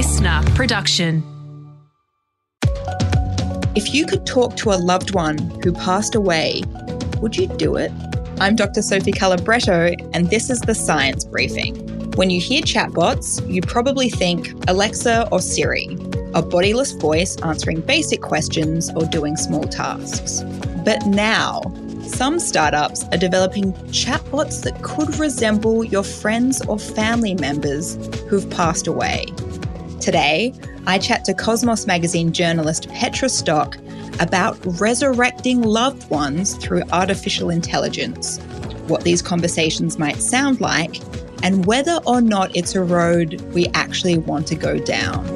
listener production. If you could talk to a loved one who passed away, would you do it? I'm Dr. Sophie Calabretto, and this is the Science Briefing. When you hear chatbots, you probably think Alexa or Siri, a bodiless voice answering basic questions or doing small tasks. But now, some startups are developing chatbots that could resemble your friends or family members who've passed away. Today, I chat to Cosmos Magazine journalist Petra Stock about resurrecting loved ones through artificial intelligence, what these conversations might sound like, and whether or not it's a road we actually want to go down.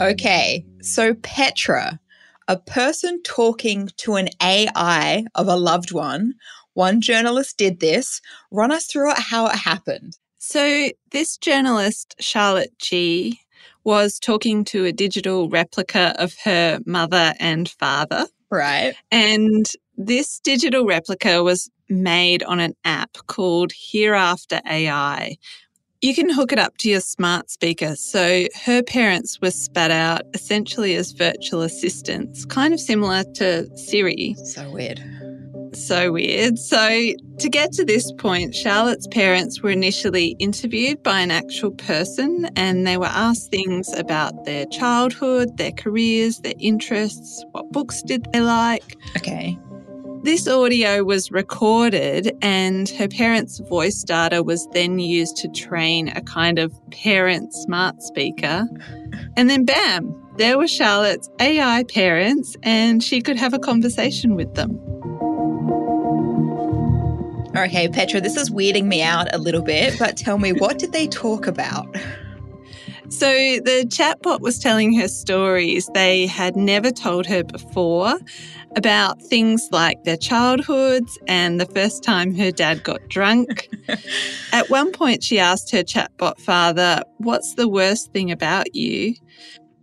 Okay, so Petra, a person talking to an AI of a loved one. One journalist did this. Run us through how it happened. So, this journalist, Charlotte Jee, was talking to a digital replica of her mother and father. Right. And this digital replica was made on an app called Hereafter AI, you can hook it up to your smart speaker. So her parents were spat out essentially as virtual assistants, kind of similar to Siri. So weird. So weird. So, to get to this point, Charlotte's parents were initially interviewed by an actual person and they were asked things about their childhood, their careers, their interests, what books did they like. Okay. This audio was recorded, and her parents' voice data was then used to train a kind of parent smart speaker. And then, bam, there were Charlotte's AI parents, and she could have a conversation with them. Okay, Petra, this is weirding me out a little bit, but tell me, what did they talk about? So the chatbot was telling her stories they had never told her before about things like their childhoods and the first time her dad got drunk. At one point, she asked her chatbot father, What's the worst thing about you?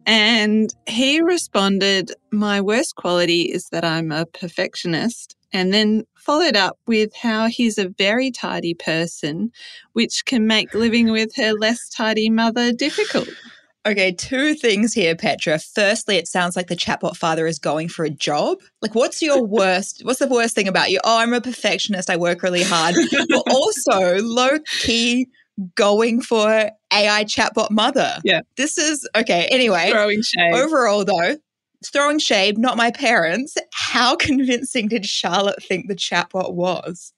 And he responded, My worst quality is that I'm a perfectionist. And then followed up with how he's a very tidy person, which can make living with her less tidy mother difficult. Okay, two things here, Petra. Firstly, it sounds like the chatbot father is going for a job. Like, what's your worst? What's the worst thing about you? Oh, I'm a perfectionist. I work really hard. but also, low key going for AI chatbot mother. Yeah. This is okay. Anyway. Overall, though, throwing shade, not my parents. How convincing did Charlotte think the chatbot was?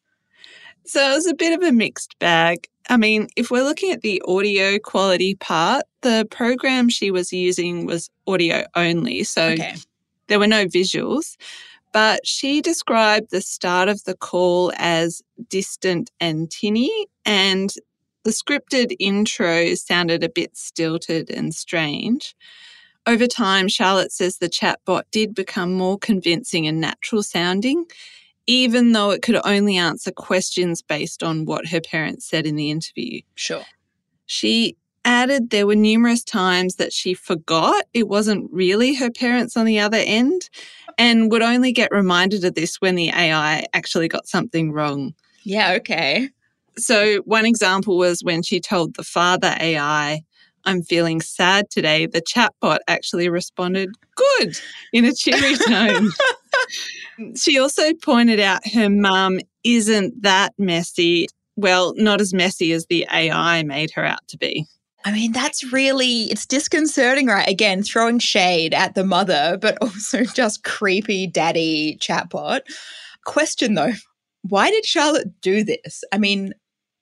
So it was a bit of a mixed bag. I mean, if we're looking at the audio quality part, the program she was using was audio only. So okay. there were no visuals. But she described the start of the call as distant and tinny, and the scripted intro sounded a bit stilted and strange. Over time, Charlotte says the chatbot did become more convincing and natural sounding, even though it could only answer questions based on what her parents said in the interview. Sure. She added there were numerous times that she forgot it wasn't really her parents on the other end and would only get reminded of this when the AI actually got something wrong. Yeah, okay. So, one example was when she told the father AI, I'm feeling sad today, the chatbot actually responded, Good, in a cheery tone. she also pointed out her mum isn't that messy. Well, not as messy as the AI made her out to be. I mean, that's really, it's disconcerting, right? Again, throwing shade at the mother, but also just creepy daddy chatbot. Question though, why did Charlotte do this? I mean,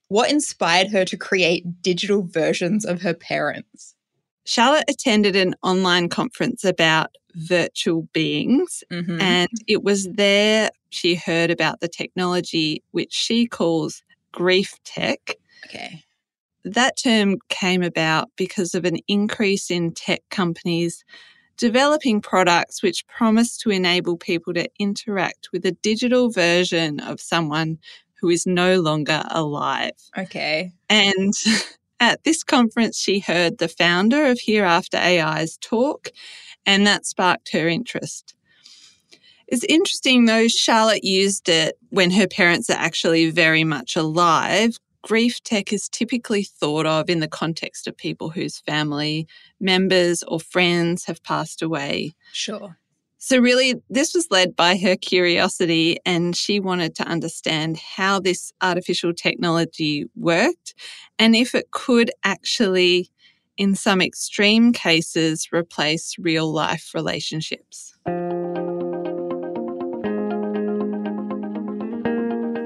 what inspired her to create digital versions of her parents? Charlotte attended an online conference about virtual beings, mm-hmm. and it was there she heard about the technology which she calls grief tech. Okay. That term came about because of an increase in tech companies developing products which promise to enable people to interact with a digital version of someone who is no longer alive. Okay. And at this conference, she heard the founder of Hereafter AI's talk, and that sparked her interest. It's interesting though, Charlotte used it when her parents are actually very much alive grief tech is typically thought of in the context of people whose family members or friends have passed away. Sure. So, really, this was led by her curiosity, and she wanted to understand how this artificial technology worked and if it could actually, in some extreme cases, replace real life relationships.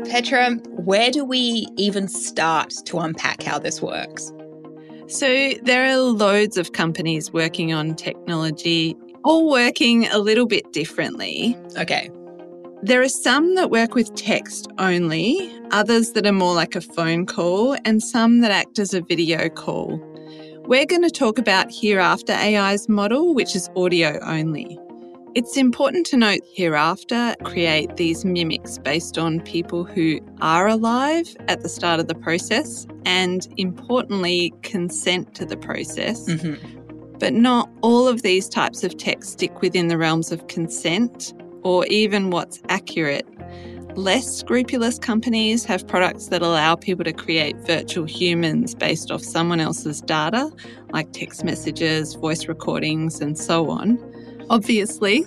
Petra, where do we even start to unpack how this works? So, there are loads of companies working on technology all working a little bit differently. Okay. There are some that work with text only, others that are more like a phone call, and some that act as a video call. We're going to talk about Hereafter AI's model, which is audio only. It's important to note Hereafter create these mimics based on people who are alive at the start of the process and importantly consent to the process. Mm-hmm. But not all of these types of tech stick within the realms of consent or even what's accurate. Less scrupulous companies have products that allow people to create virtual humans based off someone else's data, like text messages, voice recordings, and so on. Obviously,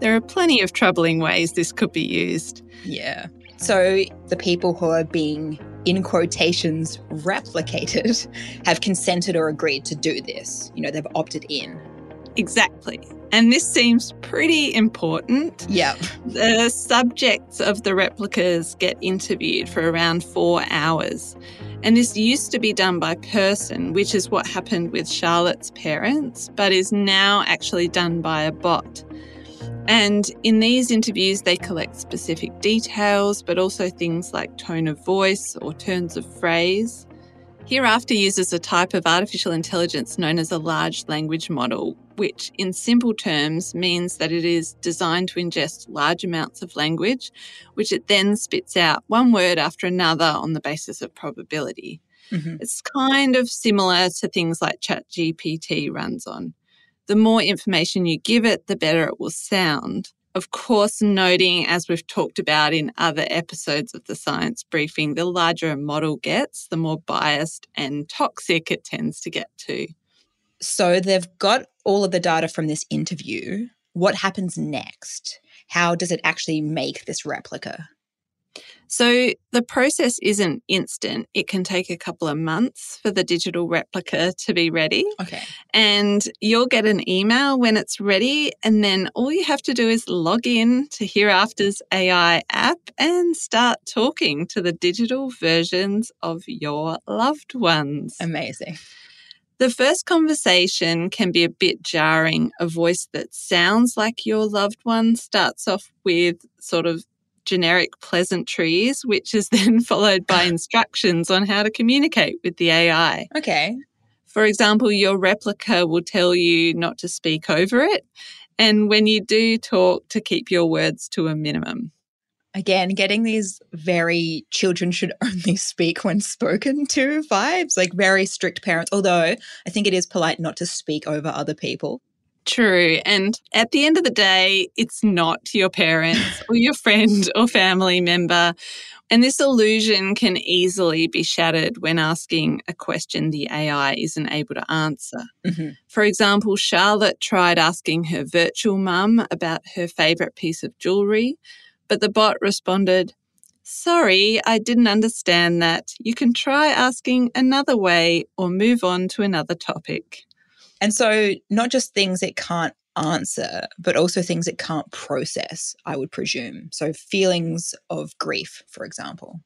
there are plenty of troubling ways this could be used. Yeah. So the people who are being in quotations, replicated have consented or agreed to do this. You know, they've opted in. Exactly. And this seems pretty important. Yep. The subjects of the replicas get interviewed for around four hours. And this used to be done by person, which is what happened with Charlotte's parents, but is now actually done by a bot. And in these interviews, they collect specific details, but also things like tone of voice or turns of phrase. Hereafter uses a type of artificial intelligence known as a large language model, which in simple terms means that it is designed to ingest large amounts of language, which it then spits out one word after another on the basis of probability. Mm-hmm. It's kind of similar to things like ChatGPT runs on the more information you give it, the better it will sound. Of course, noting, as we've talked about in other episodes of the science briefing, the larger a model gets, the more biased and toxic it tends to get to. So they've got all of the data from this interview. What happens next? How does it actually make this replica? So the process isn't instant. It can take a couple of months for the digital replica to be ready. Okay. And you'll get an email when it's ready. And then all you have to do is log in to Hereafter's AI app and start talking to the digital versions of your loved ones. Amazing. The first conversation can be a bit jarring. A voice that sounds like your loved one starts off with sort of generic pleasantries, which is then followed by instructions on how to communicate with the AI. Okay. For example, your replica will tell you not to speak over it. And when you do talk, to keep your words to a minimum. Again, getting these very children should only speak when spoken to vibes, like very strict parents. Although I think it is polite not to speak over other people. True. And at the end of the day, it's not your parents or your friend or family member. And this illusion can easily be shattered when asking a question the AI isn't able to answer. Mm-hmm. For example, Charlotte tried asking her virtual mum about her favourite piece of jewellery, but the bot responded, Sorry, I didn't understand that. You can try asking another way or move on to another topic. And so, not just things it can't answer, but also things it can't process, I would presume. So, feelings of grief, for example.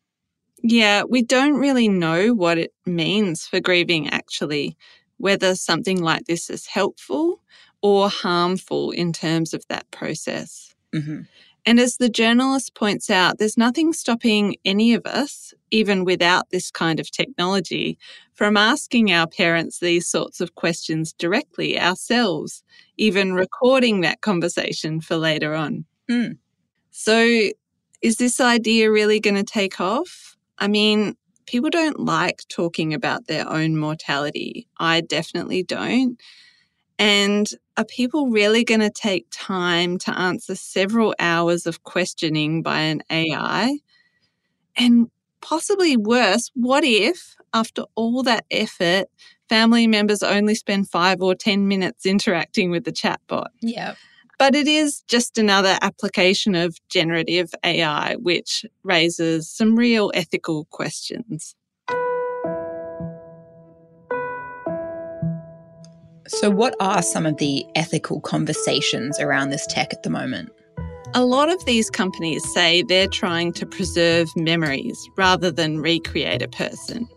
Yeah, we don't really know what it means for grieving, actually, whether something like this is helpful or harmful in terms of that process. Mm-hmm. And as the journalist points out, there's nothing stopping any of us, even without this kind of technology, from asking our parents these sorts of questions directly ourselves, even recording that conversation for later on. Mm. So, is this idea really going to take off? I mean, people don't like talking about their own mortality. I definitely don't. And are people really going to take time to answer several hours of questioning by an AI? And possibly worse, what if, after all that effort, family members only spend five or 10 minutes interacting with the chatbot? Yeah. But it is just another application of generative AI, which raises some real ethical questions. So, what are some of the ethical conversations around this tech at the moment? A lot of these companies say they're trying to preserve memories rather than recreate a person,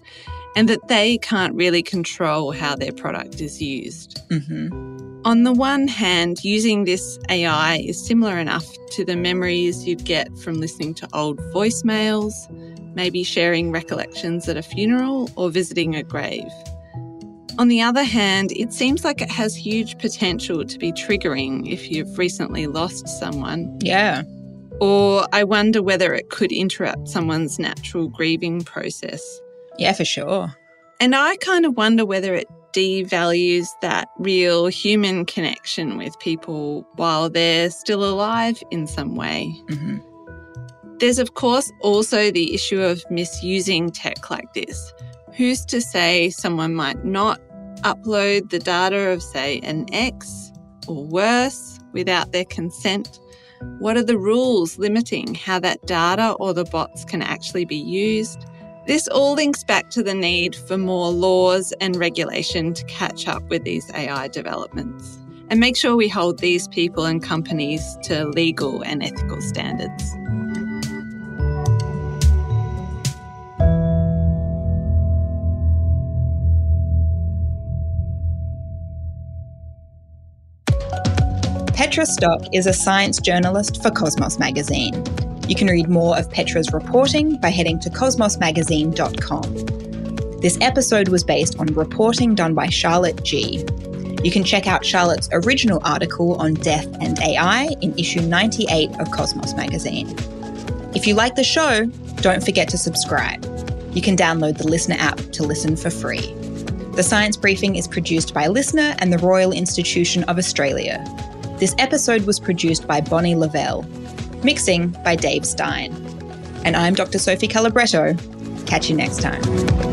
and that they can't really control how their product is used. Mm-hmm. On the one hand, using this AI is similar enough to the memories you'd get from listening to old voicemails, maybe sharing recollections at a funeral or visiting a grave. On the other hand, it seems like it has huge potential to be triggering if you've recently lost someone. Yeah. Or I wonder whether it could interrupt someone's natural grieving process. Yeah, for sure. And I kind of wonder whether it devalues that real human connection with people while they're still alive in some way. Mm-hmm. There's, of course, also the issue of misusing tech like this Who's to say someone might not upload the data of, say, an ex or worse without their consent? What are the rules limiting how that data or the bots can actually be used? This all links back to the need for more laws and regulation to catch up with these AI developments and make sure we hold these people and companies to legal and ethical standards. Petra Stock is a science journalist for Cosmos Magazine. You can read more of Petra's reporting by heading to cosmosmagazine.com. This episode was based on reporting done by Charlotte Jee You can check out Charlotte's original article on death and AI in issue 98 of Cosmos Magazine. If you like the show, don't forget to subscribe. You can download the Listener app to listen for free. The Science Briefing is produced by Listener and the Royal Institution of Australia. This episode was produced by Bonnie Lavelle, mixing by Dave Stein. And I'm Dr. Sophie Calabretto. Catch you next time.